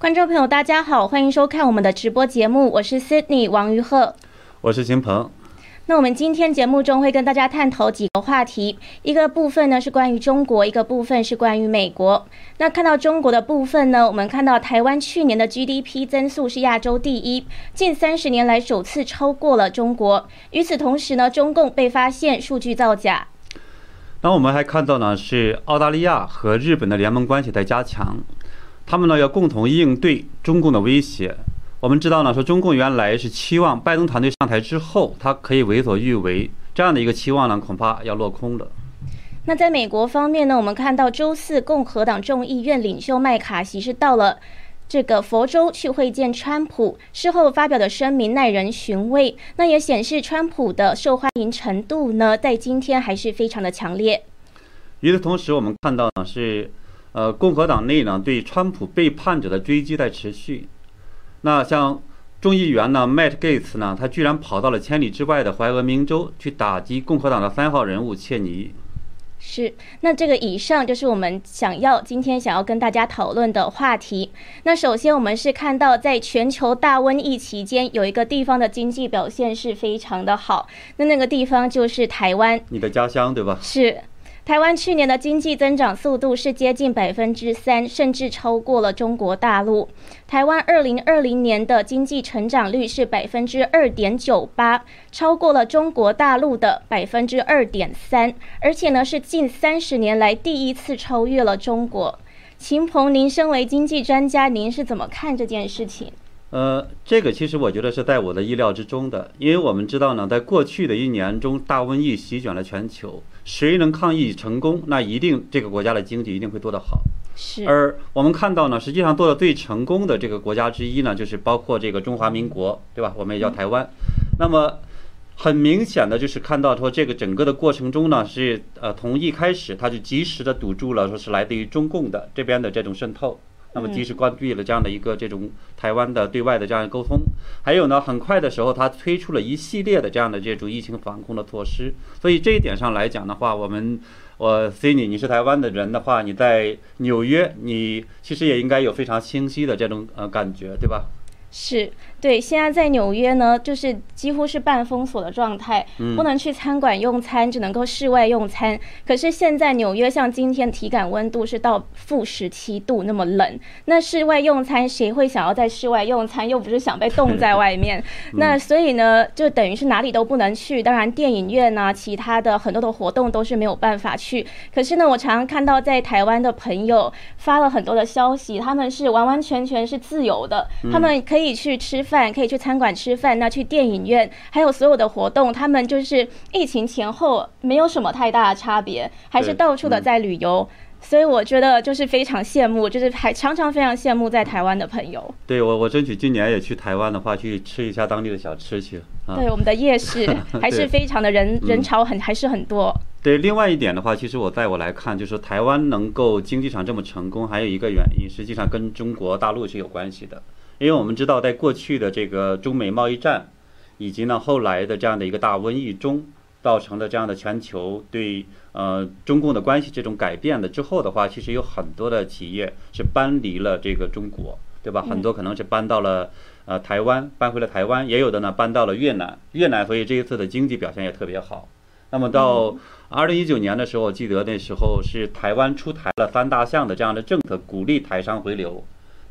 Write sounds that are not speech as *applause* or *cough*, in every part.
观众朋友，大家好，欢迎收看我们的直播节目，我是 Sydney 王于鹤，我是秦鹏。那我们今天节目中会跟大家探讨几个话题，一个部分呢是关于中国，一个部分是关于美国。那看到中国的部分呢，我们看到台湾去年的 GDP 增速是亚洲第一，近三十年来首次超过了中国。与此同时呢，中共被发现数据造假。那我们还看到呢，是澳大利亚和日本的联盟关系在加强。他们呢要共同应对中共的威胁。我们知道呢，说中共原来是期望拜登团队上台之后，他可以为所欲为，这样的一个期望呢，恐怕要落空了。那在美国方面呢，我们看到周四共和党众议院领袖麦卡锡是到了这个佛州去会见川普，事后发表的声明耐人寻味。那也显示川普的受欢迎程度呢，在今天还是非常的强烈。与此同时，我们看到呢是。呃，共和党内呢对川普背叛者的追击在持续。那像众议员呢，Matt Gates 呢，他居然跑到了千里之外的怀俄明州去打击共和党的三号人物切尼。是，那这个以上就是我们想要今天想要跟大家讨论的话题。那首先我们是看到，在全球大瘟疫期间，有一个地方的经济表现是非常的好，那那个地方就是台湾。你的家乡对吧？是。台湾去年的经济增长速度是接近百分之三，甚至超过了中国大陆。台湾二零二零年的经济成长率是百分之二点九八，超过了中国大陆的百分之二点三，而且呢是近三十年来第一次超越了中国。秦鹏，您身为经济专家，您是怎么看这件事情？呃，这个其实我觉得是在我的意料之中的，因为我们知道呢，在过去的一年中，大瘟疫席卷了全球，谁能抗疫成功，那一定这个国家的经济一定会做得好。是。而我们看到呢，实际上做的最成功的这个国家之一呢，就是包括这个中华民国，对吧？我们也叫台湾。那么很明显的就是看到说，这个整个的过程中呢，是呃，从一开始他就及时的堵住了，说是来自于中共的这边的这种渗透。那么及时关闭了这样的一个这种台湾的对外的这样沟通，还有呢，很快的时候，他推出了一系列的这样的这种疫情防控的措施。所以这一点上来讲的话，我们，我 Cindy，你是台湾的人的话，你在纽约，你其实也应该有非常清晰的这种呃感觉，对吧？是。对，现在在纽约呢，就是几乎是半封锁的状态，不能去餐馆用餐，只能够室外用餐。可是现在纽约像今天体感温度是到负十七度那么冷，那室外用餐谁会想要在室外用餐？又不是想被冻在外面。*laughs* 那所以呢，就等于是哪里都不能去。当然，电影院啊，其他的很多的活动都是没有办法去。可是呢，我常常看到在台湾的朋友发了很多的消息，他们是完完全全是自由的，他们可以去吃。饭可以去餐馆吃饭，那去电影院，还有所有的活动，他们就是疫情前后没有什么太大的差别，还是到处的在旅游，所以我觉得就是非常羡慕，就是还常常非常羡慕在台湾的朋友。对我，我争取今年也去台湾的话，去吃一下当地的小吃去。对，我们的夜市还是 *laughs* 非常的人人潮很还是很多。对，另外一点的话，其实我在我来看，就是台湾能够经济上这么成功，还有一个原因，实际上跟中国大陆是有关系的。因为我们知道，在过去的这个中美贸易战，以及呢后来的这样的一个大瘟疫中，造成的这样的全球对呃中共的关系这种改变的之后的话，其实有很多的企业是搬离了这个中国，对吧？很多可能是搬到了呃台湾，搬回了台湾，也有的呢搬到了越南，越南所以这一次的经济表现也特别好。那么到二零一九年的时候，我记得那时候是台湾出台了三大项的这样的政策，鼓励台商回流。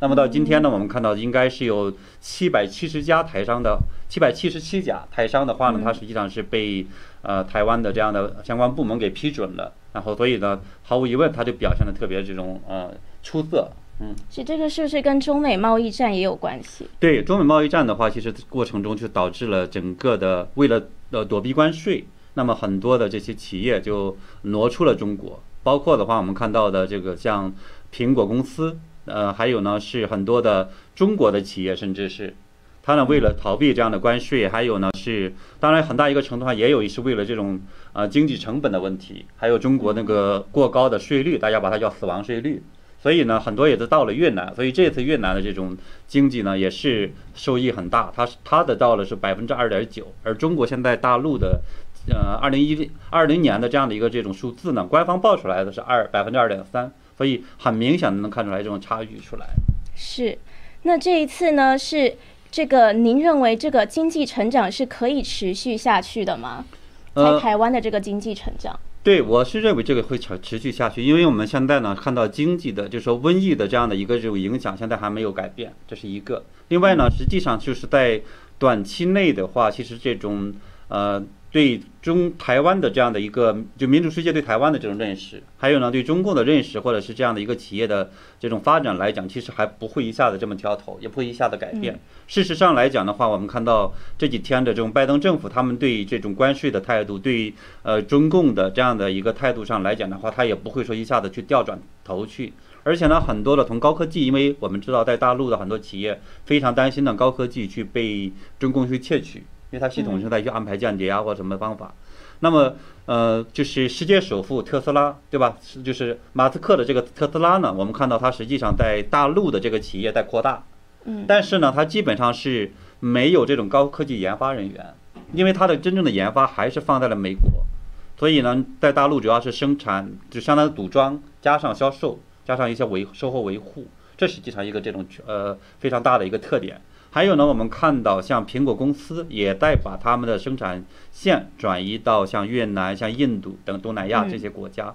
那么到今天呢，我们看到应该是有七百七十家台商的七百七十七家台商的话呢，它实际上是被呃台湾的这样的相关部门给批准了。然后所以呢，毫无疑问，它就表现的特别这种呃出色。嗯，其实这个是不是跟中美贸易战也有关系？对，中美贸易战的话，其实过程中就导致了整个的为了呃躲避关税，那么很多的这些企业就挪出了中国，包括的话我们看到的这个像苹果公司。呃，还有呢，是很多的中国的企业，甚至是，他呢为了逃避这样的关税，还有呢是，当然很大一个程度上也有是为了这种呃经济成本的问题，还有中国那个过高的税率，大家把它叫死亡税率，所以呢很多也都到了越南，所以这次越南的这种经济呢也是受益很大，它它的到了是百分之二点九，而中国现在大陆的呃二零一二零年的这样的一个这种数字呢，官方报出来的是二百分之二点三。所以很明显的能看出来这种差距出来。是，那这一次呢，是这个您认为这个经济成长是可以持续下去的吗？在台湾的这个经济成长？对，我是认为这个会持持续下去，因为我们现在呢看到经济的，就是说瘟疫的这样的一个这种影响，现在还没有改变，这是一个。另外呢，实际上就是在短期内的话，其实这种呃。对中台湾的这样的一个，就民主世界对台湾的这种认识，还有呢对中共的认识，或者是这样的一个企业的这种发展来讲，其实还不会一下子这么挑头，也不会一下子改变。事实上来讲的话，我们看到这几天的这种拜登政府，他们对这种关税的态度，对呃中共的这样的一个态度上来讲的话，他也不会说一下子去调转头去。而且呢，很多的从高科技，因为我们知道在大陆的很多企业非常担心的高科技去被中共去窃取。因为它系统正在去安排降解啊，或者什么方法，那么呃，就是世界首富特斯拉，对吧？是就是马斯克的这个特斯拉呢，我们看到它实际上在大陆的这个企业在扩大，嗯，但是呢，它基本上是没有这种高科技研发人员，因为它的真正的研发还是放在了美国，所以呢，在大陆主要是生产，就相当于组装加上销售，加上一些维售后维护，这实际上一个这种呃非常大的一个特点。还有呢，我们看到像苹果公司也在把他们的生产线转移到像越南、像印度等东南亚这些国家。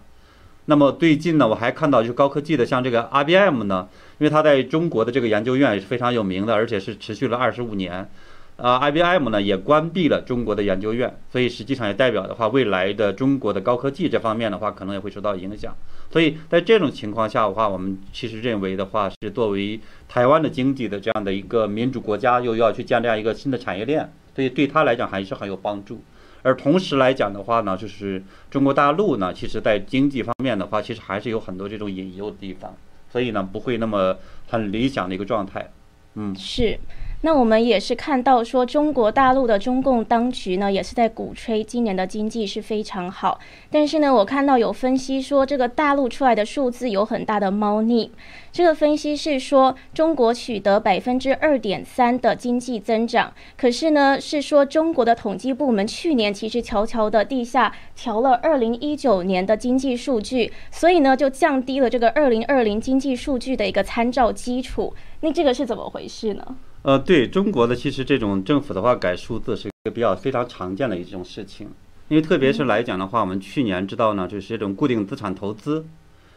那么最近呢，我还看到就是高科技的，像这个 IBM 呢，因为它在中国的这个研究院也是非常有名的，而且是持续了二十五年。啊，IBM 呢也关闭了中国的研究院，所以实际上也代表的话，未来的中国的高科技这方面的话，可能也会受到影响。所以在这种情况下的话，我们其实认为的话，是作为台湾的经济的这样的一个民主国家，又要去建这样一个新的产业链，所以对他来讲还是很有帮助。而同时来讲的话呢，就是中国大陆呢，其实在经济方面的话，其实还是有很多这种隐忧的地方，所以呢，不会那么很理想的一个状态。嗯，是。那我们也是看到说，中国大陆的中共当局呢，也是在鼓吹今年的经济是非常好。但是呢，我看到有分析说，这个大陆出来的数字有很大的猫腻。这个分析是说，中国取得百分之二点三的经济增长，可是呢，是说中国的统计部门去年其实悄悄的地下调了二零一九年的经济数据，所以呢，就降低了这个二零二零经济数据的一个参照基础。那这个是怎么回事呢？呃，对中国的其实这种政府的话改数字是一个比较非常常见的一种事情，因为特别是来讲的话，我们去年知道呢，就是这种固定资产投资，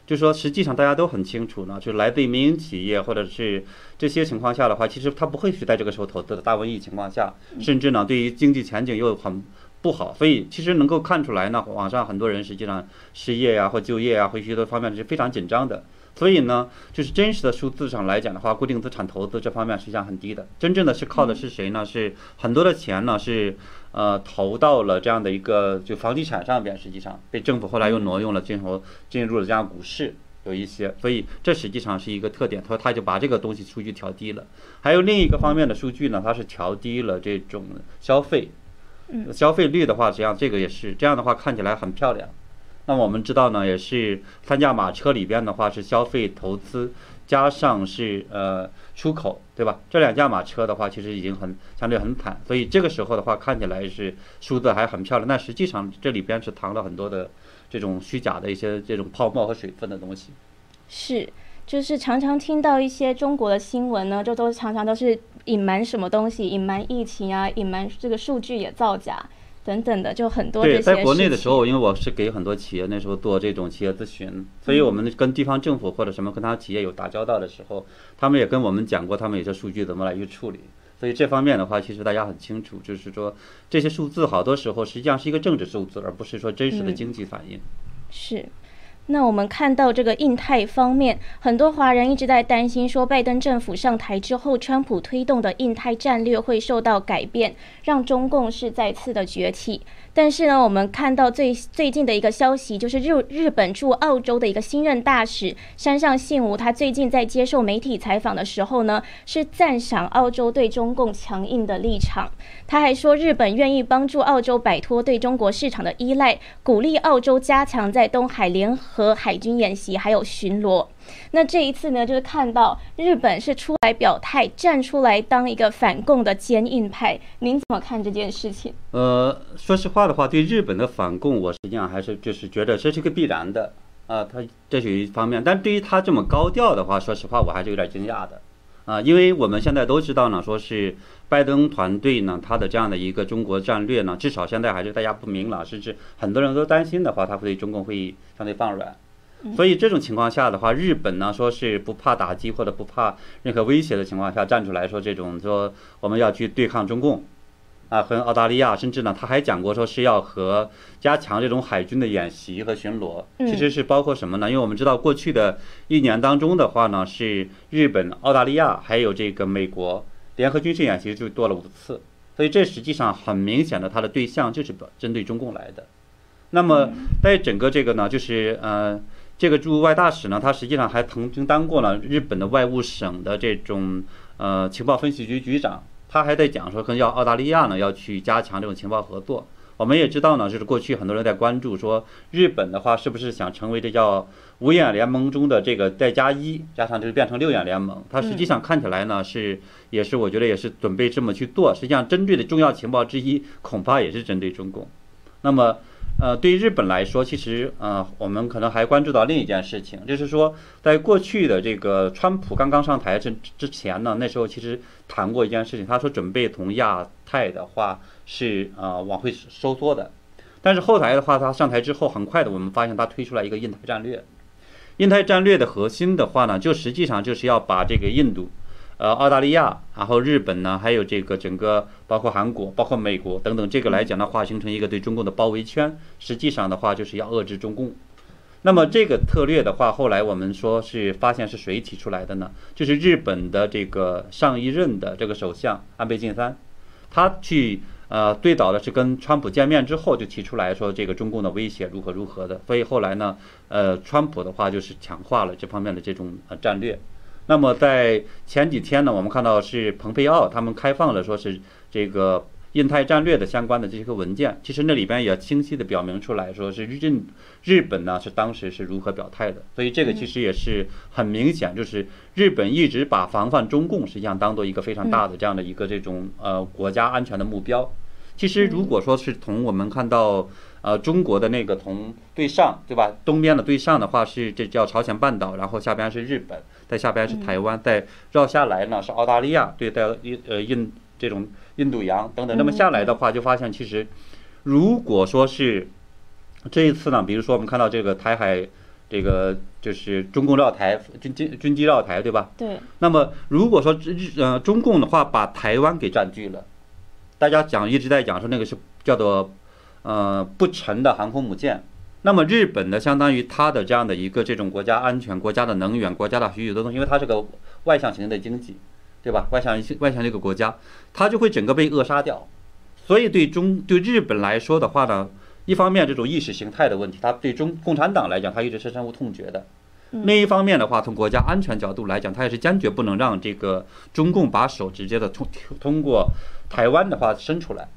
就说实际上大家都很清楚呢，就是来自于民营企业或者是这些情况下的话，其实它不会是在这个时候投资的。大瘟疫情况下，甚至呢对于经济前景又很不好，所以其实能够看出来呢，网上很多人实际上失业呀或就业啊或许多方面是非常紧张的。所以呢，就是真实的数字上来讲的话，固定资产投资这方面实际上很低的。真正的是靠的是谁呢？是很多的钱呢，是呃投到了这样的一个就房地产上边，实际上被政府后来又挪用了，进入进入了这样股市有一些。所以这实际上是一个特点，他说他就把这个东西数据调低了。还有另一个方面的数据呢，它是调低了这种消费，消费率的话，实际上这个也是这样的话看起来很漂亮。那我们知道呢，也是三驾马车里边的话是消费投资加上是呃出口，对吧？这两驾马车的话其实已经很相对很惨，所以这个时候的话看起来是数字还很漂亮，但实际上这里边是藏了很多的这种虚假的一些这种泡沫和水分的东西。是，就是常常听到一些中国的新闻呢，就都常常都是隐瞒什么东西，隐瞒疫情啊，隐瞒这个数据也造假。等等的就很多。对，在国内的时候，因为我是给很多企业那时候做这种企业咨询，所以我们跟地方政府或者什么跟他企业有打交道的时候，他们也跟我们讲过，他们有些数据怎么来去处理。所以这方面的话，其实大家很清楚，就是说这些数字好多时候实际上是一个政治数字，而不是说真实的经济反应。是。那我们看到这个印太方面，很多华人一直在担心说，拜登政府上台之后，川普推动的印太战略会受到改变，让中共是再次的崛起。但是呢，我们看到最最近的一个消息，就是日日本驻澳洲的一个新任大使山上信吾，他最近在接受媒体采访的时候呢，是赞赏澳洲对中共强硬的立场。他还说，日本愿意帮助澳洲摆脱对中国市场的依赖，鼓励澳洲加强在东海联合海军演习还有巡逻。那这一次呢，就是看到日本是出来表态，站出来当一个反共的坚硬派。您怎么看这件事情？呃，说实话的话，对日本的反共，我实际上还是就是觉得这是个必然的啊。他这是一方面，但对于他这么高调的话，说实话，我还是有点惊讶的。啊，因为我们现在都知道呢，说是拜登团队呢，他的这样的一个中国战略呢，至少现在还是大家不明朗，甚至很多人都担心的话，他会对中共会相对放软。所以这种情况下的话，日本呢说是不怕打击或者不怕任何威胁的情况下站出来说这种说我们要去对抗中共，啊和澳大利亚，甚至呢他还讲过说是要和加强这种海军的演习和巡逻，其实是包括什么呢？因为我们知道过去的一年当中的话呢，是日本、澳大利亚还有这个美国联合军事演习就多了五次，所以这实际上很明显的它的对象就是针对中共来的。那么在整个这个呢，就是呃。这个驻外大使呢，他实际上还曾经当过了日本的外务省的这种呃情报分析局局长。他还在讲说，跟要澳大利亚呢要去加强这种情报合作。我们也知道呢，就是过去很多人在关注说，日本的话是不是想成为这叫五眼联盟中的这个再加一，加上就是变成六眼联盟。它实际上看起来呢是也是我觉得也是准备这么去做。实际上针对的重要情报之一，恐怕也是针对中共。那么。呃，对于日本来说，其实呃，我们可能还关注到另一件事情，就是说，在过去的这个川普刚刚上台之之前呢，那时候其实谈过一件事情，他说准备从亚太的话是呃往回收缩的，但是后来的话，他上台之后，很快的我们发现他推出来一个印太战略，印太战略的核心的话呢，就实际上就是要把这个印度。呃，澳大利亚，然后日本呢，还有这个整个包括韩国、包括美国等等，这个来讲的话，形成一个对中共的包围圈。实际上的话，就是要遏制中共。那么这个策略的话，后来我们说是发现是谁提出来的呢？就是日本的这个上一任的这个首相安倍晋三，他去呃对倒的是跟川普见面之后就提出来说这个中共的威胁如何如何的。所以后来呢，呃，川普的话就是强化了这方面的这种呃战略。那么在前几天呢，我们看到是蓬佩奥他们开放了，说是这个印太战略的相关的这些个文件。其实那里边也清晰的表明出来说是日日本呢是当时是如何表态的。所以这个其实也是很明显，就是日本一直把防范中共实际上当做一个非常大的这样的一个这种呃国家安全的目标。其实如果说是从我们看到呃中国的那个从对上对吧，东边的对上的话是这叫朝鲜半岛，然后下边是日本。在下边是台湾，再绕下来呢是澳大利亚，对，在印呃印这种印度洋等等。那么下来的话，就发现其实，如果说是这一次呢，比如说我们看到这个台海，这个就是中共绕台军机军机绕台，对吧？对。那么如果说日呃中共的话把台湾给占据了，大家讲一直在讲说那个是叫做呃不沉的航空母舰。那么日本呢，相当于它的这样的一个这种国家安全、国家的能源、国家的许许多多东西，因为它是个外向型的经济，对吧？外向外向这个国家，它就会整个被扼杀掉。所以对中对日本来说的话呢，一方面这种意识形态的问题，它对中共产党来讲，它一直是深恶痛绝的；另一方面的话，从国家安全角度来讲，它也是坚决不能让这个中共把手直接的通通过台湾的话伸出来。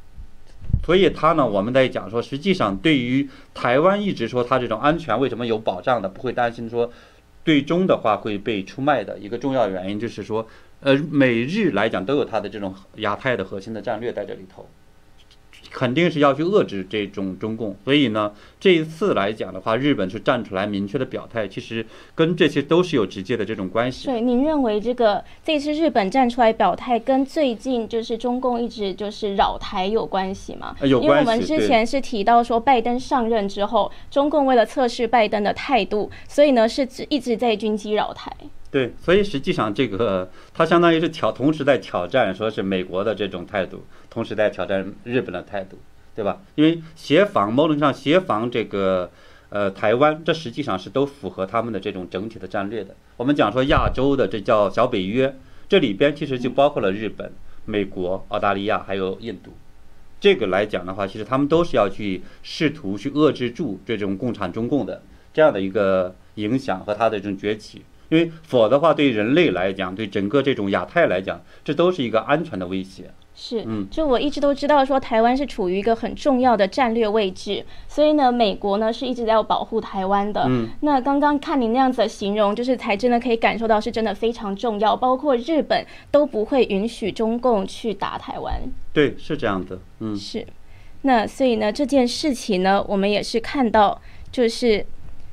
所以他呢，我们在讲说，实际上对于台湾一直说它这种安全为什么有保障的，不会担心说最终的话会被出卖的一个重要原因，就是说，呃，美日来讲都有它的这种亚太的核心的战略在这里头。肯定是要去遏制这种中共，所以呢，这一次来讲的话，日本是站出来明确的表态，其实跟这些都是有直接的这种关系。对，您认为这个这次日本站出来表态，跟最近就是中共一直就是扰台有关系吗？有关系。因为我们之前是提到说，拜登上任之后，中共为了测试拜登的态度，所以呢是一直在军机扰台。对，所以实际上这个它相当于是挑，同时在挑战，说是美国的这种态度，同时在挑战日本的态度，对吧？因为协防，某种上协防这个呃台湾，这实际上是都符合他们的这种整体的战略的。我们讲说亚洲的这叫小北约，这里边其实就包括了日本、美国、澳大利亚还有印度。这个来讲的话，其实他们都是要去试图去遏制住这种共产中共的这样的一个影响和它的这种崛起。因为否的话，对人类来讲，对整个这种亚太来讲，这都是一个安全的威胁。是，嗯，就我一直都知道说，台湾是处于一个很重要的战略位置，所以呢，美国呢是一直在保护台湾的。嗯，那刚刚看您那样子的形容，就是才真的可以感受到是真的非常重要，包括日本都不会允许中共去打台湾。对，是这样的，嗯，是。那所以呢，这件事情呢，我们也是看到，就是。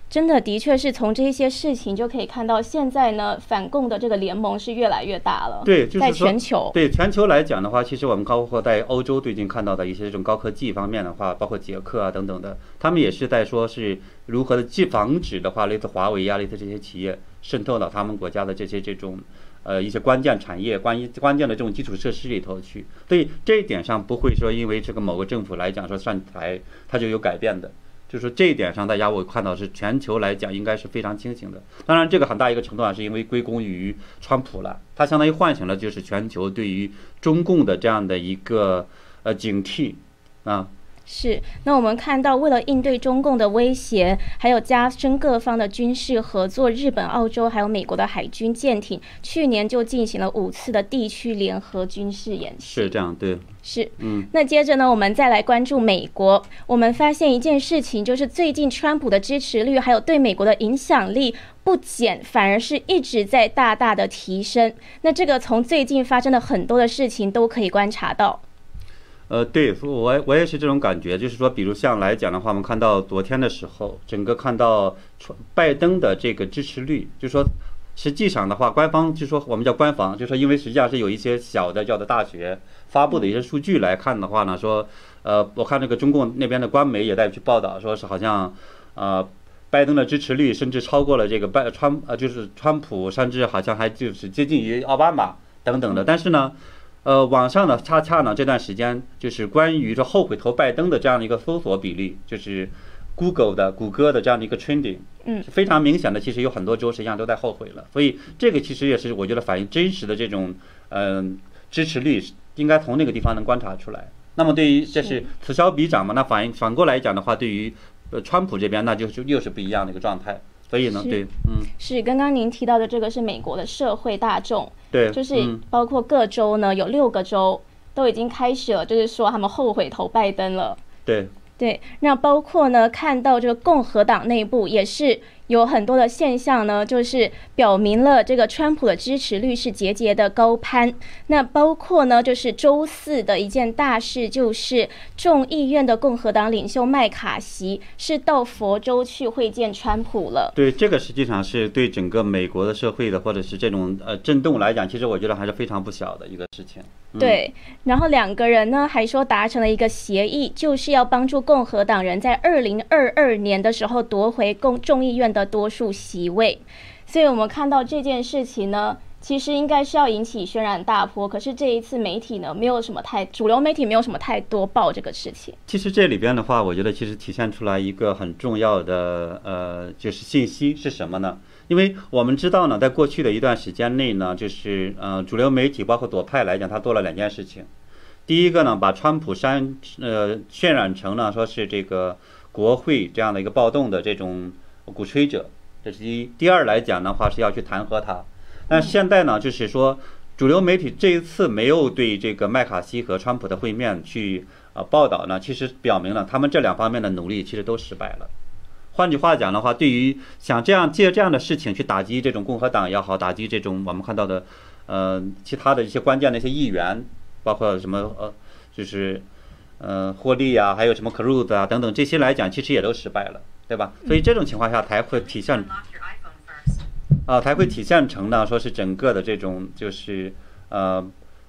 真的，的确是从这些事情就可以看到，现在呢，反共的这个联盟是越来越大了。对，就是在全球。对全球来讲的话，其实我们包括在欧洲最近看到的一些这种高科技方面的话，包括捷克啊等等的，他们也是在说是如何的既防止的话，类似华为呀、类似这些企业渗透到他们国家的这些这种呃一些关键产业、关于关键的这种基础设施里头去。所以这一点上不会说因为这个某个政府来讲说上台，它就有改变的。就是这一点上，大家我看到是全球来讲应该是非常清醒的。当然，这个很大一个程度上是因为归功于川普了，他相当于唤醒了就是全球对于中共的这样的一个呃警惕啊。是，那我们看到，为了应对中共的威胁，还有加深各方的军事合作，日本、澳洲还有美国的海军舰艇，去年就进行了五次的地区联合军事演习。是这样，对。是，嗯。那接着呢，我们再来关注美国。我们发现一件事情，就是最近川普的支持率还有对美国的影响力不减，反而是一直在大大的提升。那这个从最近发生的很多的事情都可以观察到。呃，对，我我也是这种感觉，就是说，比如像来讲的话，我们看到昨天的时候，整个看到拜登的这个支持率，就是说实际上的话，官方就说我们叫官方，就说因为实际上是有一些小的叫做大学发布的一些数据来看的话呢，说，呃，我看这个中共那边的官媒也在去报道，说是好像，呃，拜登的支持率甚至超过了这个拜川，呃，就是川普，甚至好像还就是接近于奥巴马等等的，但是呢。呃，网上呢，恰恰呢，这段时间就是关于说后悔投拜登的这样的一个搜索比例，就是 Google 的谷歌的这样的一个 trending，嗯，是非常明显的。其实有很多州实际上都在后悔了，所以这个其实也是我觉得反映真实的这种嗯支持率，应该从那个地方能观察出来。那么对于这是此消彼长嘛，那反映反过来讲的话，对于呃川普这边，那就就又是不一样的一个状态。所以呢，对，嗯，是刚刚您提到的这个是美国的社会大众。对，就是包括各州呢，有六个州都已经开始了，就是说他们后悔投拜登了。对，对，那包括呢，看到这个共和党内部也是。有很多的现象呢，就是表明了这个川普的支持率是节节的高攀。那包括呢，就是周四的一件大事，就是众议院的共和党领袖麦卡锡是到佛州去会见川普了。对，这个实际上是对整个美国的社会的或者是这种呃震动来讲，其实我觉得还是非常不小的一个事情。对，然后两个人呢还说达成了一个协议，就是要帮助共和党人在二零二二年的时候夺回共众议院。的多数席位，所以我们看到这件事情呢，其实应该是要引起轩然大波。可是这一次媒体呢，没有什么太主流媒体没有什么太多报这个事情。其实这里边的话，我觉得其实体现出来一个很重要的呃，就是信息是什么呢？因为我们知道呢，在过去的一段时间内呢，就是呃，主流媒体包括左派来讲，他做了两件事情。第一个呢，把川普山呃渲染成呢，说是这个国会这样的一个暴动的这种。鼓吹者，这是第一。第二来讲的话是要去弹劾他。但现在呢，就是说主流媒体这一次没有对这个麦卡锡和川普的会面去呃报道呢，其实表明了他们这两方面的努力其实都失败了。换句话讲的话，对于想这样借这样的事情去打击这种共和党也好，打击这种我们看到的呃其他的一些关键的一些议员，包括什么呃就是呃霍利啊，还有什么 Cruz 啊等等这些来讲，其实也都失败了。对吧？所以这种情况下才会体现，啊，才会体现成呢，说是整个的这种就是呃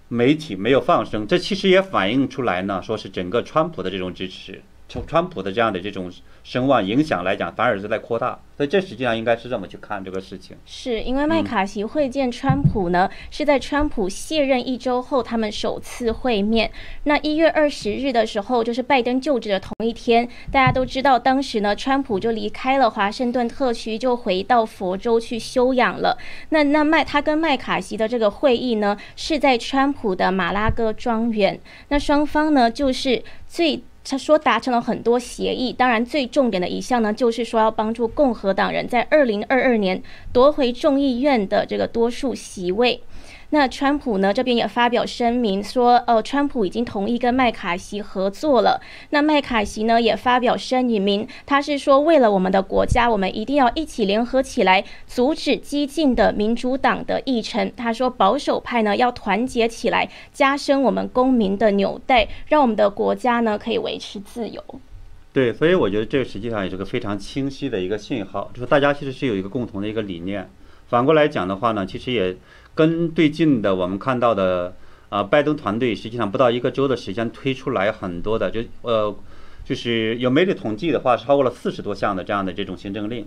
媒体没有放声，这其实也反映出来呢，说是整个川普的这种支持。从川普的这样的这种声望影响来讲，反而是在扩大，所以这实际上应该是这么去看这个事情。是因为麦卡锡会见川普呢，是在川普卸任一周后，他们首次会面。那一月二十日的时候，就是拜登就职的同一天，大家都知道，当时呢，川普就离开了华盛顿特区，就回到佛州去休养了。那那麦他跟麦卡锡的这个会议呢，是在川普的马拉戈庄园。那双方呢，就是最。他说达成了很多协议，当然最重点的一项呢，就是说要帮助共和党人在二零二二年夺回众议院的这个多数席位。那川普呢这边也发表声明说，呃，川普已经同意跟麦卡锡合作了。那麦卡锡呢也发表声明，他是说为了我们的国家，我们一定要一起联合起来，阻止激进的民主党的议程。他说保守派呢要团结起来，加深我们公民的纽带，让我们的国家呢可以维持自由。对，所以我觉得这实际上也是个非常清晰的一个信号，就是大家其实是有一个共同的一个理念。反过来讲的话呢，其实也跟最近的我们看到的啊，拜登团队实际上不到一个周的时间推出来很多的，就呃，就是有媒体统计的话，超过了四十多项的这样的这种行政令。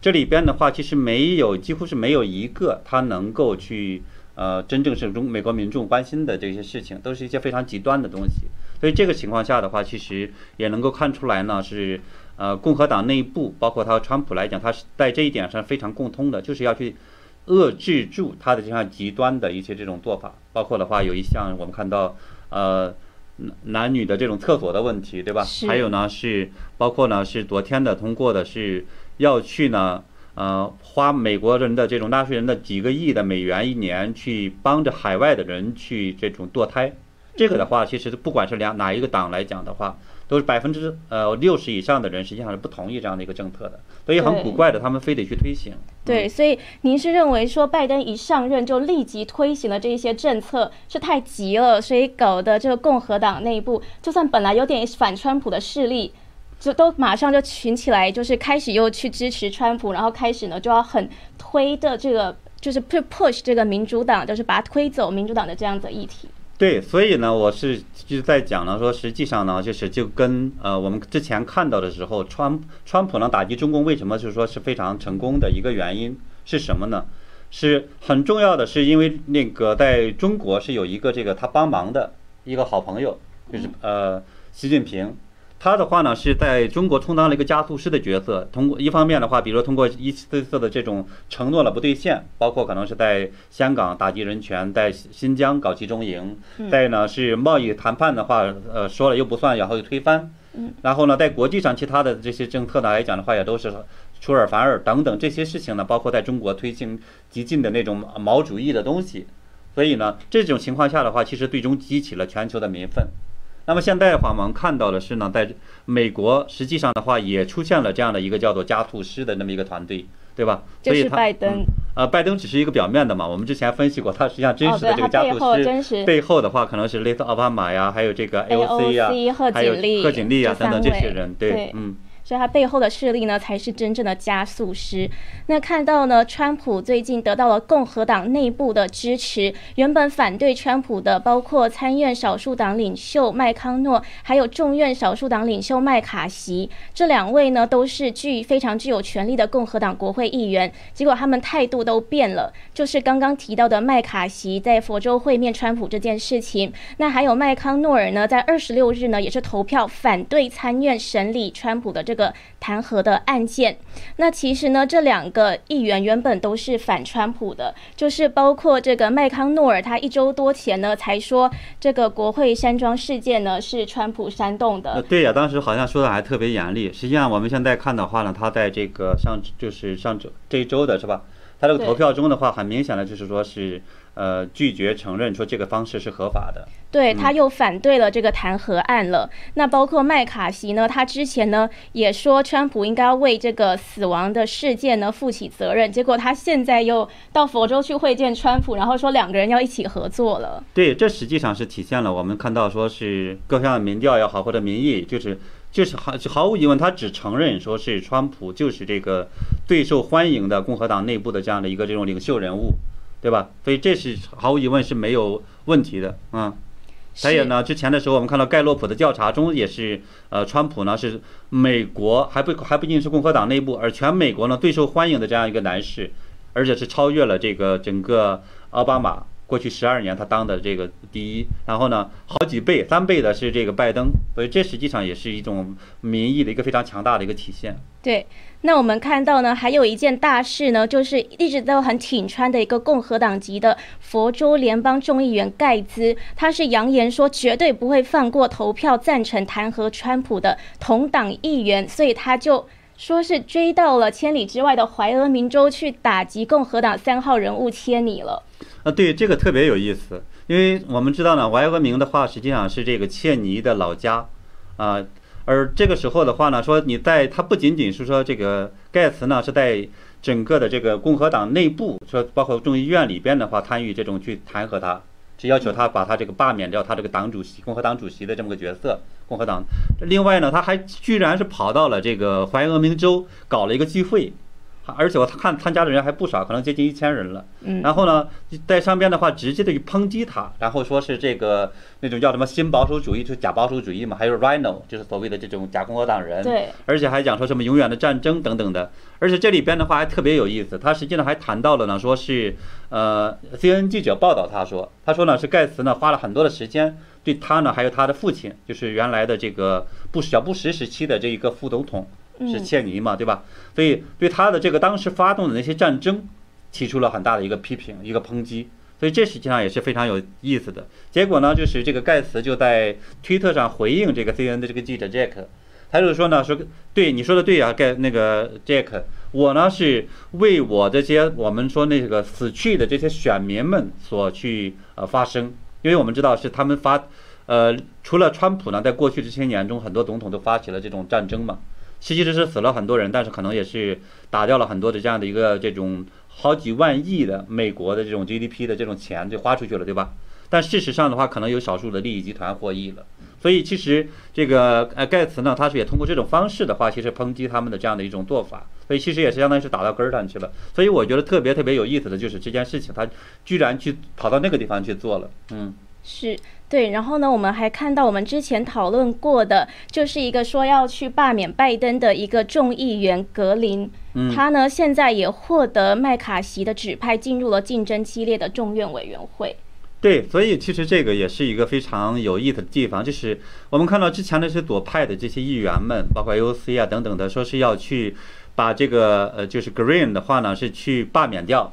这里边的话，其实没有，几乎是没有一个他能够去呃，真正是中美国民众关心的这些事情，都是一些非常极端的东西。所以这个情况下的话，其实也能够看出来呢，是呃共和党内部，包括他川普来讲，他是在这一点上非常共通的，就是要去遏制住他的这样极端的一些这种做法。包括的话，有一项我们看到呃男女的这种厕所的问题，对吧？还有呢是包括呢是昨天的通过的是要去呢呃花美国人的这种纳税人的几个亿的美元一年去帮着海外的人去这种堕胎。这个的话，其实不管是两哪一个党来讲的话，都是百分之呃六十以上的人实际上是不同意这样的一个政策的，所以很古怪的，他们非得去推行。对，所以您是认为说拜登一上任就立即推行了这一些政策是太急了，所以搞得这个共和党内部就算本来有点反川普的势力，就都马上就群起来，就是开始又去支持川普，然后开始呢就要很推的这个就是 push 这个民主党，就是把它推走民主党的这样子议题。对，所以呢，我是就在讲呢，说实际上呢，就是就跟呃我们之前看到的时候，川川普呢打击中共为什么就是说是非常成功的一个原因是什么呢？是很重要的，是因为那个在中国是有一个这个他帮忙的一个好朋友，就是呃习近平。他的话呢，是在中国充当了一个加速师的角色。通过一方面的话，比如说通过一次次的这种承诺了不兑现，包括可能是在香港打击人权，在新疆搞集中营，再呢是贸易谈判的话，呃说了又不算，然后又推翻。然后呢，在国际上其他的这些政策呢来讲的话，也都是出尔反尔等等这些事情呢，包括在中国推行激进的那种毛主义的东西。所以呢，这种情况下的话，其实最终激起了全球的民愤。那么现在的话，我们看到的是呢，在美国实际上的话，也出现了这样的一个叫做加速师的那么一个团队，对吧？就是拜登。呃，拜登只是一个表面的嘛。我们之前分析过，他实际上真实的这个加速师背后的话，可能是类似奥巴马呀，还有这个 AOC 呀，还有贺锦丽呀等等这些人，对，嗯。所以它背后的势力呢，才是真正的加速师。那看到呢，川普最近得到了共和党内部的支持。原本反对川普的，包括参院少数党领袖麦康诺，还有众院少数党领袖麦卡锡，这两位呢，都是具非常具有权力的共和党国会议员。结果他们态度都变了，就是刚刚提到的麦卡锡在佛州会面川普这件事情。那还有麦康诺尔呢，在二十六日呢，也是投票反对参院审理川普的这。个弹劾的案件，那其实呢，这两个议员原本都是反川普的，就是包括这个麦康诺尔，他一周多前呢才说这个国会山庄事件呢是川普煽动的。对呀，当时好像说的还特别严厉。实际上我们现在看的话呢，他在这个上就是上周这一周的是吧？他这个投票中的话，很明显的就是说是。呃，拒绝承认说这个方式是合法的，对，他又反对了这个弹劾案了。那包括麦卡锡呢，他之前呢也说川普应该为这个死亡的事件呢负起责任，结果他现在又到佛州去会见川普，然后说两个人要一起合作了。对，这实际上是体现了我们看到说是各项民调也好或者民意，就是就是毫毫无疑问，他只承认说是川普就是这个最受欢迎的共和党内部的这样的一个这种领袖人物。对吧？所以这是毫无疑问是没有问题的啊。还有呢，之前的时候我们看到盖洛普的调查中也是，呃，川普呢是美国还不还不仅仅是共和党内部，而全美国呢最受欢迎的这样一个男士，而且是超越了这个整个奥巴马。过去十二年，他当的这个第一，然后呢，好几倍、三倍的是这个拜登，所以这实际上也是一种民意的一个非常强大的一个体现。对，那我们看到呢，还有一件大事呢，就是一直都很挺川的一个共和党籍的佛州联邦众议员盖兹，他是扬言说绝对不会放过投票赞成弹劾川普的同党议员，所以他就说是追到了千里之外的怀俄明州去打击共和党三号人物切尼了。啊，对这个特别有意思，因为我们知道呢，怀俄明的话实际上是这个切尼的老家，啊，而这个时候的话呢，说你在他不仅仅是说这个盖茨呢是在整个的这个共和党内部，说包括众议院里边的话参与这种去弹劾他，就要求他把他这个罢免掉他这个党主席，共和党主席的这么个角色。共和党。另外呢，他还居然是跑到了这个怀俄明州搞了一个聚会。而且我看参加的人还不少，可能接近一千人了。嗯，然后呢，在上边的话直接的去抨击他，然后说是这个那种叫什么新保守主义，就是假保守主义嘛，还有 Rhino，就是所谓的这种假共和党人。对。而且还讲说什么永远的战争等等的。而且这里边的话还特别有意思，他实际上还谈到了呢，说是呃，CNN 记者报道他说，他说呢是盖茨呢花了很多的时间对他呢，还有他的父亲，就是原来的这个布小布什时期的这一个副总统。是切尼嘛，对吧？所以对他的这个当时发动的那些战争，提出了很大的一个批评，一个抨击。所以这实际上也是非常有意思的。结果呢，就是这个盖茨就在推特上回应这个 CNN 的这个记者 Jack，他就说呢，说对你说的对啊，盖那个 Jack，我呢是为我这些我们说那个死去的这些选民们所去呃发声，因为我们知道是他们发，呃，除了川普呢，在过去这些年中，很多总统都发起了这种战争嘛。其实是死了很多人，但是可能也是打掉了很多的这样的一个这种好几万亿的美国的这种 GDP 的这种钱就花出去了，对吧？但事实上的话，可能有少数的利益集团获益了。所以其实这个呃盖茨呢，他是也通过这种方式的话，其实抨击他们的这样的一种做法，所以其实也是相当于是打到根儿上去了。所以我觉得特别特别有意思的就是这件事情，他居然去跑到那个地方去做了，嗯。是对，然后呢，我们还看到我们之前讨论过的，就是一个说要去罢免拜登的一个众议员格林，他呢现在也获得麦卡锡的指派，进入了竞争激烈的众院委员会。对，所以其实这个也是一个非常有意思的地方，就是我们看到之前那些左派的这些议员们，包括 AOC 啊等等的，说是要去把这个呃就是 Green 的话呢是去罢免掉，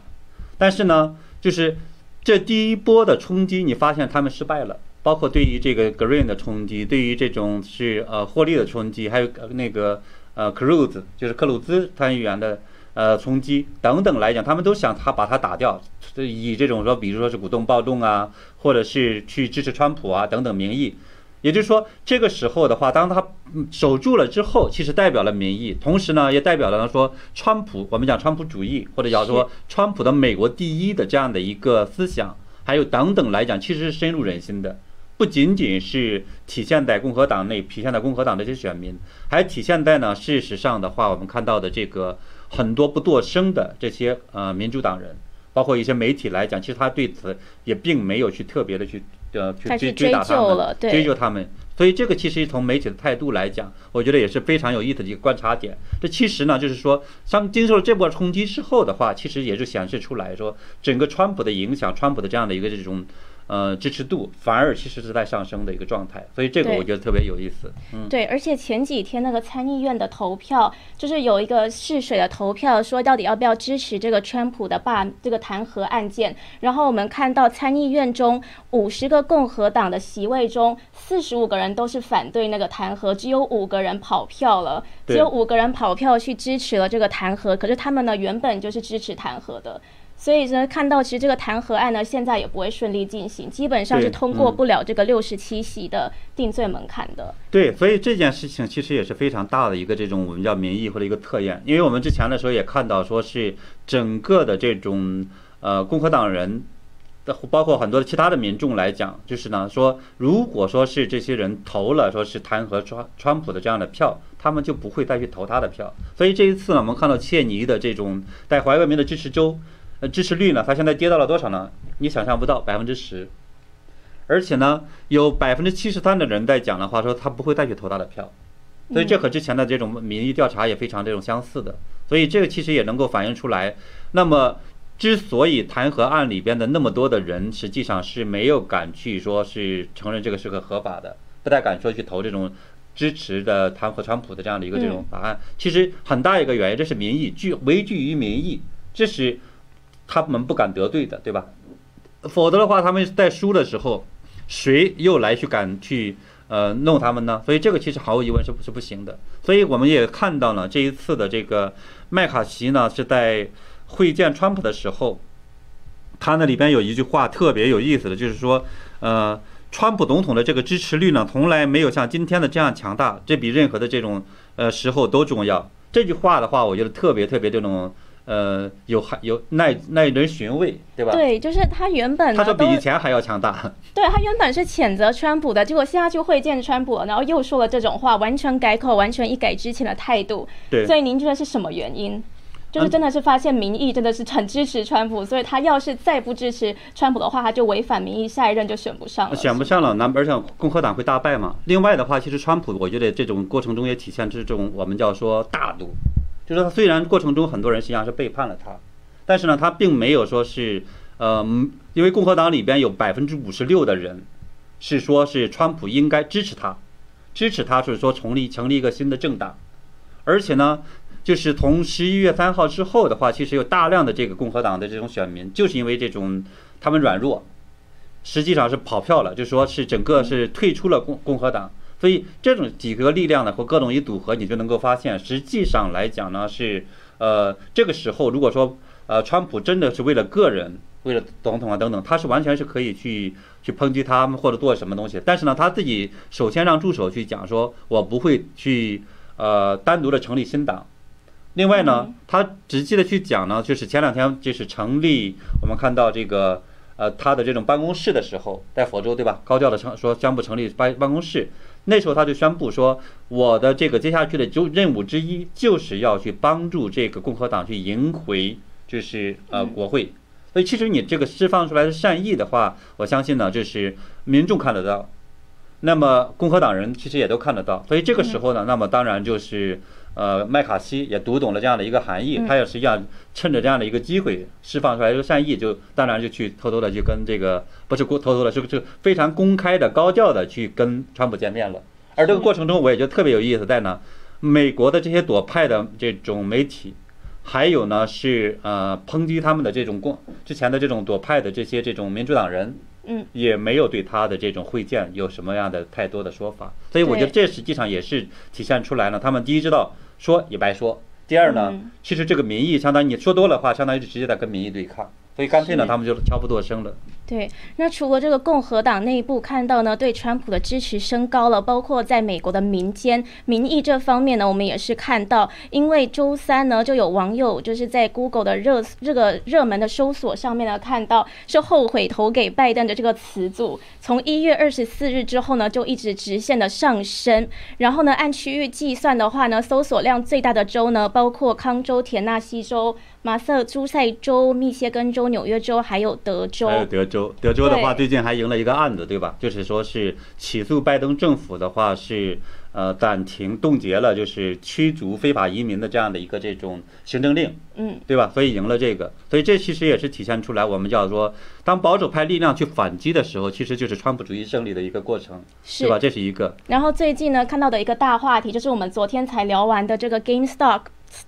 但是呢就是。这第一波的冲击，你发现他们失败了，包括对于这个 Green 的冲击，对于这种是呃获利的冲击，还有那个呃 Cruz 就是克鲁兹参议员的呃冲击等等来讲，他们都想他把他打掉，以这种说，比如说是鼓动暴动啊，或者是去支持川普啊等等名义。也就是说，这个时候的话，当他守住了之后，其实代表了民意，同时呢，也代表了说，川普，我们讲川普主义，或者叫说川普的美国第一的这样的一个思想，还有等等来讲，其实是深入人心的，不仅仅是体现在共和党内，体现在共和党这些选民，还体现在呢，事实上的话，我们看到的这个很多不作声的这些呃民主党人，包括一些媒体来讲，其实他对此也并没有去特别的去。呃，去追追打他们，追究他们，所以这个其实从媒体的态度来讲，我觉得也是非常有意思的一个观察点。这其实呢，就是说，当经受了这波冲击之后的话，其实也就显示出来说，整个川普的影响，川普的这样的一个这种。呃，支持度反而其实是在上升的一个状态，所以这个我觉得特别有意思。嗯，对，而且前几天那个参议院的投票，就是有一个试水的投票，说到底要不要支持这个川普的罢这个弹劾案件。然后我们看到参议院中五十个共和党的席位中，四十五个人都是反对那个弹劾，只有五个人跑票了，只有五个人跑票去支持了这个弹劾。可是他们呢，原本就是支持弹劾的。所以呢，看到其实这个弹劾案呢，现在也不会顺利进行，基本上是通过不了这个六十七席的定罪门槛的。对，所以这件事情其实也是非常大的一个这种我们叫民意或者一个测验，因为我们之前的时候也看到说是整个的这种呃共和党人的，包括很多其他的民众来讲，就是呢说，如果说是这些人投了说是弹劾川川普的这样的票，他们就不会再去投他的票。所以这一次呢，我们看到切尼的这种在怀俄明的支持州。支持率呢？它现在跌到了多少呢？你想象不到，百分之十。而且呢，有百分之七十三的人在讲的话说，他不会再去投他的票。所以这和之前的这种民意调查也非常这种相似的。所以这个其实也能够反映出来。那么，之所以弹劾案里边的那么多的人，实际上是没有敢去说是承认这个是个合法的，不太敢说去投这种支持的弹劾川普的这样的一个这种法案。其实很大一个原因，这是民意据畏惧于民意，这是。他们不敢得罪的，对吧？否则的话，他们在输的时候，谁又来去敢去呃弄他们呢？所以这个其实毫无疑问是是不行的。所以我们也看到了这一次的这个麦卡锡呢，是在会见川普的时候，他那里边有一句话特别有意思的就是说，呃，川普总统的这个支持率呢，从来没有像今天的这样强大，这比任何的这种呃时候都重要。这句话的话，我觉得特别特别这种。呃有还有耐耐人寻味，对吧？对，就是他原本他说比以前还要强大。*laughs* 对他原本是谴责川普的，结果现在去会见川普，然后又说了这种话，完全改口，完全一改之前的态度。对，所以您觉得是什么原因？就是真的是发现民意真的是很支持川普，所以他要是再不支持川普的话，他就违反民意，下一任就选不上了。选不上了，那而且共和党会大败嘛。另外的话，其实川普我觉得这种过程中也体现出这种我们叫说大度，就是他虽然过程中很多人实际上是背叛了他，但是呢，他并没有说是呃，因为共和党里边有百分之五十六的人是说是川普应该支持他，支持他是说成立成立一个新的政党，而且呢。就是从十一月三号之后的话，其实有大量的这个共和党的这种选民，就是因为这种他们软弱，实际上是跑票了，就说是整个是退出了共共和党。所以这种几个力量呢和各种一组合，你就能够发现，实际上来讲呢是呃这个时候，如果说呃川普真的是为了个人，为了总统啊等等，他是完全是可以去去抨击他们或者做什么东西。但是呢，他自己首先让助手去讲说，我不会去呃单独的成立新党。另外呢，他直接的去讲呢，就是前两天就是成立，我们看到这个呃他的这种办公室的时候，在佛州对吧？高调的成说宣布成立办办公室，那时候他就宣布说，我的这个接下去的就任务之一就是要去帮助这个共和党去赢回就是呃国会。所以其实你这个释放出来的善意的话，我相信呢，就是民众看得到，那么共和党人其实也都看得到。所以这个时候呢，那么当然就是。呃，麦卡锡也读懂了这样的一个含义，他也实际上趁着这样的一个机会释放出来一个善意，就当然就去偷偷的去跟这个不是偷偷的，是是非常公开的高调的去跟川普见面了。而这个过程中，我也觉得特别有意思在呢，美国的这些左派的这种媒体，还有呢是呃抨击他们的这种共之前的这种左派的这些这种民主党人。嗯，也没有对他的这种会见有什么样的太多的说法，所以我觉得这实际上也是体现出来了。他们第一知道说也白说，第二呢，其实这个民意相当于你说多了话，相当于是直接在跟民意对抗。所以干脆呢，他们就悄不作声了。对，那除了这个共和党内部看到呢，对川普的支持升高了，包括在美国的民间民意这方面呢，我们也是看到，因为周三呢，就有网友就是在 Google 的热这个热门的搜索上面呢，看到是后悔投给拜登的这个词组，从一月二十四日之后呢，就一直直线的上升。然后呢，按区域计算的话呢，搜索量最大的州呢，包括康州、田纳西州。马瑟诸塞州、密歇根州、纽约州，还有德州。还有德州，德州的话，最近还赢了一个案子，对吧？就是说是起诉拜登政府的话，是呃暂停、冻结了，就是驱逐非法移民的这样的一个这种行政令，嗯，对吧？所以赢了这个，所以这其实也是体现出来，我们叫做当保守派力量去反击的时候，其实就是川普主义胜利的一个过程，是吧？这是一个。然后最近呢，看到的一个大话题，就是我们昨天才聊完的这个 GameStop。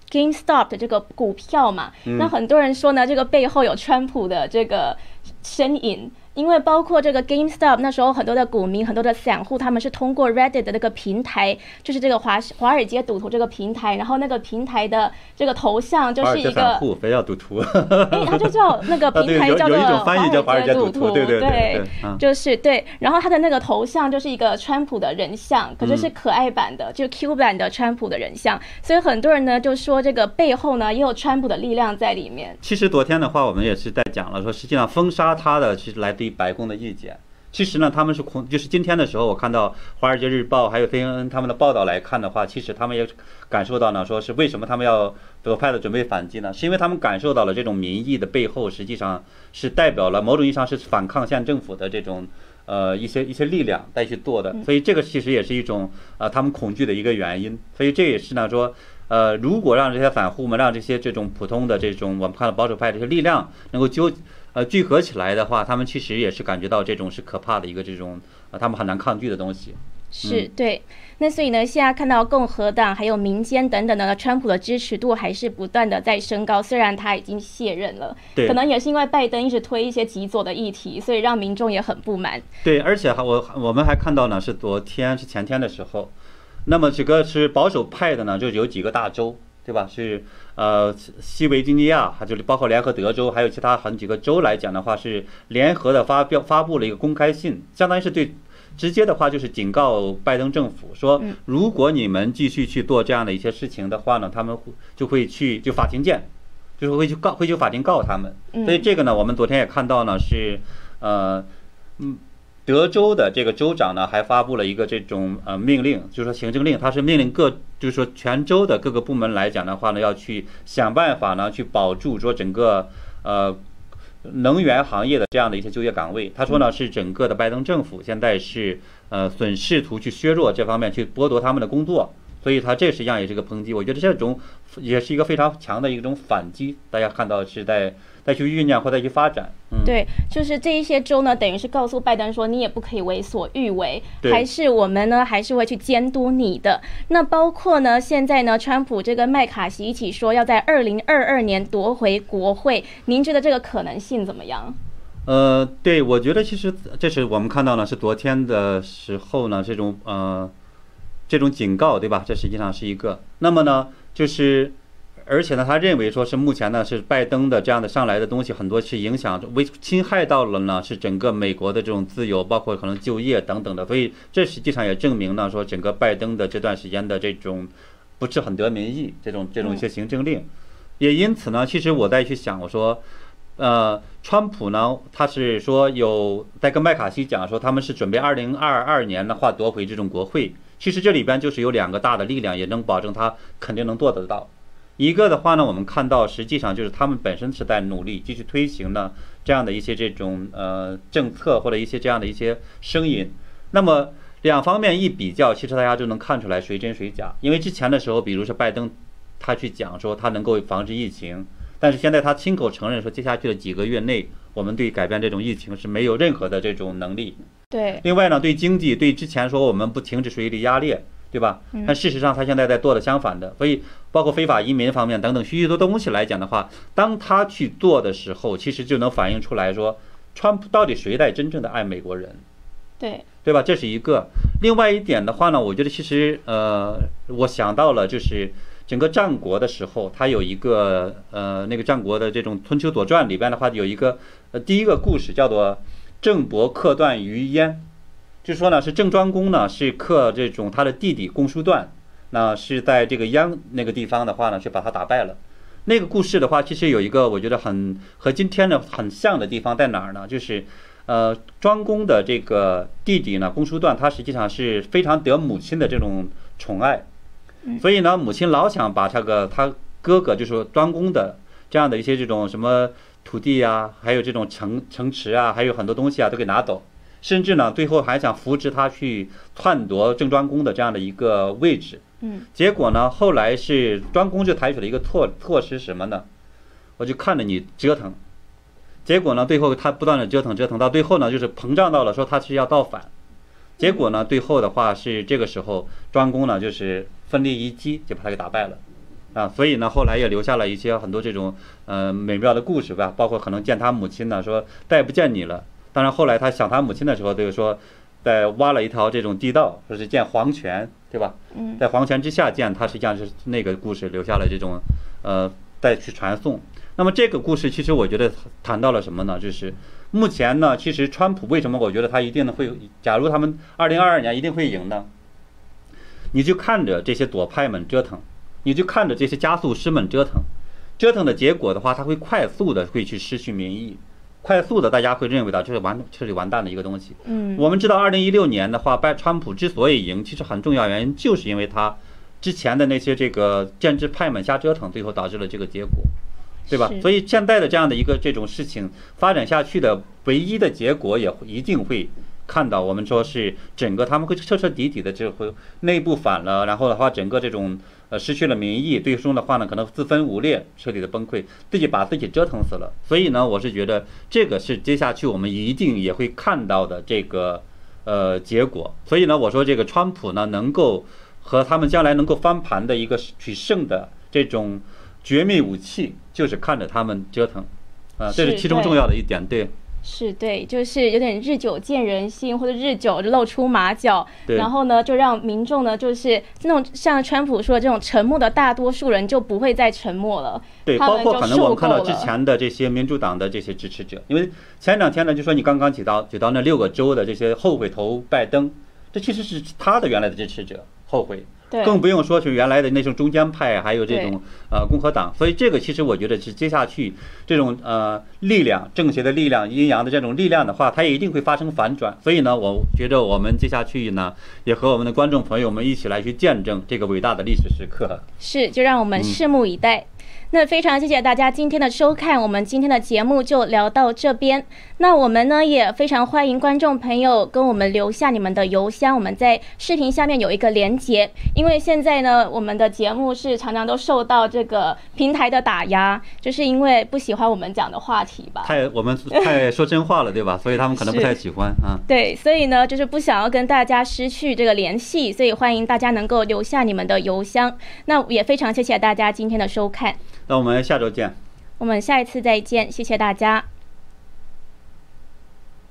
GameStop 的这个股票嘛，那很多人说呢，这个背后有川普的这个身影。因为包括这个 GameStop 那时候很多的股民、很多的散户，他们是通过 Reddit 的那个平台，就是这个华华尔街赌徒这个平台，然后那个平台的这个头像就是一个散户，非要赌徒，*laughs* 哎，他就叫那个平台叫做华尔街赌徒，对对对，就是对，然后他的那个头像就是一个川普的人像，可是是可爱版的，就 Q 版的川普的人像，所以很多人呢就说这个背后呢也有川普的力量在里面。其实昨天的话，我们也是在讲了，说实际上封杀他的其实来自。白宫的意见，其实呢，他们是恐，就是今天的时候，我看到《华尔街日报》还有 CNN 他们的报道来看的话，其实他们也感受到呢，说是为什么他们要左派的准备反击呢？是因为他们感受到了这种民意的背后，实际上是代表了某种意义上是反抗县政府的这种呃一些一些力量再去做的，所以这个其实也是一种呃他们恐惧的一个原因。所以这也是呢说，呃，如果让这些散户们，让这些这种普通的这种我们看到保守派这些力量能够纠。呃，聚合起来的话，他们其实也是感觉到这种是可怕的一个这种，呃，他们很难抗拒的东西。是对，那所以呢，现在看到共和党还有民间等等的，川普的支持度还是不断的在升高。虽然他已经卸任了，对可能也是因为拜登一直推一些极左的议题，所以让民众也很不满。对，而且还我我们还看到呢，是昨天是前天的时候，那么这个是保守派的呢，就有几个大州。对吧？是呃，西维吉尼亚，还就是包括联合德州，还有其他很几个州来讲的话，是联合的发表发布了一个公开信，相当于是对直接的话就是警告拜登政府说，如果你们继续去做这样的一些事情的话呢，他们会就会去就法庭见，就是会去告会去法庭告他们。所以这个呢，我们昨天也看到呢，是呃嗯。德州的这个州长呢，还发布了一个这种呃命令，就是说行政令，他是命令各，就是说全州的各个部门来讲的话呢，要去想办法呢，去保住说整个呃能源行业的这样的一些就业岗位。他说呢，是整个的拜登政府现在是呃损试图去削弱这方面，去剥夺他们的工作。所以他这实际上也是个抨击，我觉得这种也是一个非常强的一种反击。大家看到是在再去酝酿或再去发展。嗯，对，就是这一些州呢，等于是告诉拜登说，你也不可以为所欲为，还是我们呢，还是会去监督你的。那包括呢，现在呢，川普这个麦卡锡一起说要在二零二二年夺回国会，您觉得这个可能性怎么样？呃，对，我觉得其实这是我们看到呢，是昨天的时候呢，这种呃。这种警告，对吧？这实际上是一个。那么呢，就是，而且呢，他认为说是目前呢是拜登的这样的上来的东西很多是影响危侵害到了呢是整个美国的这种自由，包括可能就业等等的。所以这实际上也证明呢说整个拜登的这段时间的这种不是很得民意，这种这种一些行政令。也因此呢，其实我在去想，我说，呃，川普呢他是说有在跟麦卡锡讲说他们是准备二零二二年的话夺回这种国会。其实这里边就是有两个大的力量，也能保证他肯定能做得到。一个的话呢，我们看到实际上就是他们本身是在努力继续推行呢这样的一些这种呃政策或者一些这样的一些声音。那么两方面一比较，其实大家就能看出来谁真谁假。因为之前的时候，比如说拜登他去讲说他能够防止疫情，但是现在他亲口承认说接下去的几个月内，我们对改变这种疫情是没有任何的这种能力。对，另外呢，对经济，对之前说我们不停止水利压力，对吧？但事实上他现在在做的相反的，所以包括非法移民方面等等许许多多东西来讲的话，当他去做的时候，其实就能反映出来说，川普到底谁在真正的爱美国人？对，对吧？这是一个。另外一点的话呢，我觉得其实呃，我想到了就是整个战国的时候，他有一个呃那个战国的这种春秋左传里边的话，有一个呃第一个故事叫做。郑伯克段于鄢，就说呢是郑庄公呢是克这种他的弟弟公叔段，那是在这个央那个地方的话呢，去把他打败了。那个故事的话，其实有一个我觉得很和今天的很像的地方在哪儿呢？就是，呃，庄公的这个弟弟呢，公叔段，他实际上是非常得母亲的这种宠爱，所以呢，母亲老想把这个他哥哥，就是庄公的这样的一些这种什么。土地啊，还有这种城城池啊，还有很多东西啊，都给拿走，甚至呢，最后还想扶持他去篡夺郑庄公的这样的一个位置。结果呢，后来是庄公就采取了一个措措施，什么呢？我就看着你折腾，结果呢，最后他不断的折腾折腾，到最后呢，就是膨胀到了说他是要造反。结果呢，最后的话是这个时候庄公呢，就是奋力一击就把他给打败了。啊，所以呢，后来也留下了一些很多这种呃美妙的故事吧，包括可能见他母亲呢，说再不见你了。当然后来他想他母亲的时候，就是说在挖了一条这种地道，说是建黄泉，对吧？嗯，在黄泉之下建，它实际上是那个故事留下了这种呃再去传送。那么这个故事其实我觉得谈到了什么呢？就是目前呢，其实川普为什么我觉得他一定会，假如他们二零二二年一定会赢呢？你就看着这些左派们折腾。你就看着这些加速师们折腾，折腾的结果的话，他会快速的会去失去民意，快速的大家会认为到这是完彻底完蛋的一个东西。嗯，我们知道二零一六年的话，拜川普之所以赢，其实很重要原因就是因为他之前的那些这个建制派们瞎折腾，最后导致了这个结果，对吧？所以现在的这样的一个这种事情发展下去的唯一的结果，也一定会看到我们说是整个他们会彻彻底底的就会内部反了，然后的话整个这种。呃，失去了民意，最终的话呢，可能自分五裂，彻底的崩溃，自己把自己折腾死了。所以呢，我是觉得这个是接下去我们一定也会看到的这个呃结果。所以呢，我说这个川普呢，能够和他们将来能够翻盘的一个取胜的这种绝密武器，就是看着他们折腾，啊，这是其中重要的一点，对。是对，就是有点日久见人心，或者日久露出马脚，然后呢，就让民众呢，就是那种像川普说的这种沉默的大多数人就不会再沉默了。对，包括可能我们看到之前的这些民主党的这些支持者，因为前两天呢，就说你刚刚提到提到那六个州的这些后悔投拜登，这其实是他的原来的支持者，后悔。对，更不用说是原来的那种中间派，还有这种呃共和党，所以这个其实我觉得是接下去这种呃力量，政协的力量、阴阳的这种力量的话，它也一定会发生反转。所以呢，我觉得我们接下去呢，也和我们的观众朋友们一起来去见证这个伟大的历史时刻。是，就让我们拭目以待。那非常谢谢大家今天的收看，我们今天的节目就聊到这边。那我们呢也非常欢迎观众朋友跟我们留下你们的邮箱，我们在视频下面有一个连接。因为现在呢，我们的节目是常常都受到这个平台的打压，就是因为不喜欢我们讲的话题吧？太我们 *laughs* 太说真话了，对吧？所以他们可能不太喜欢啊。对，所以呢，就是不想要跟大家失去这个联系，所以欢迎大家能够留下你们的邮箱。那也非常谢谢大家今天的收看。那我们下周见。我们下一次再见，谢谢大家。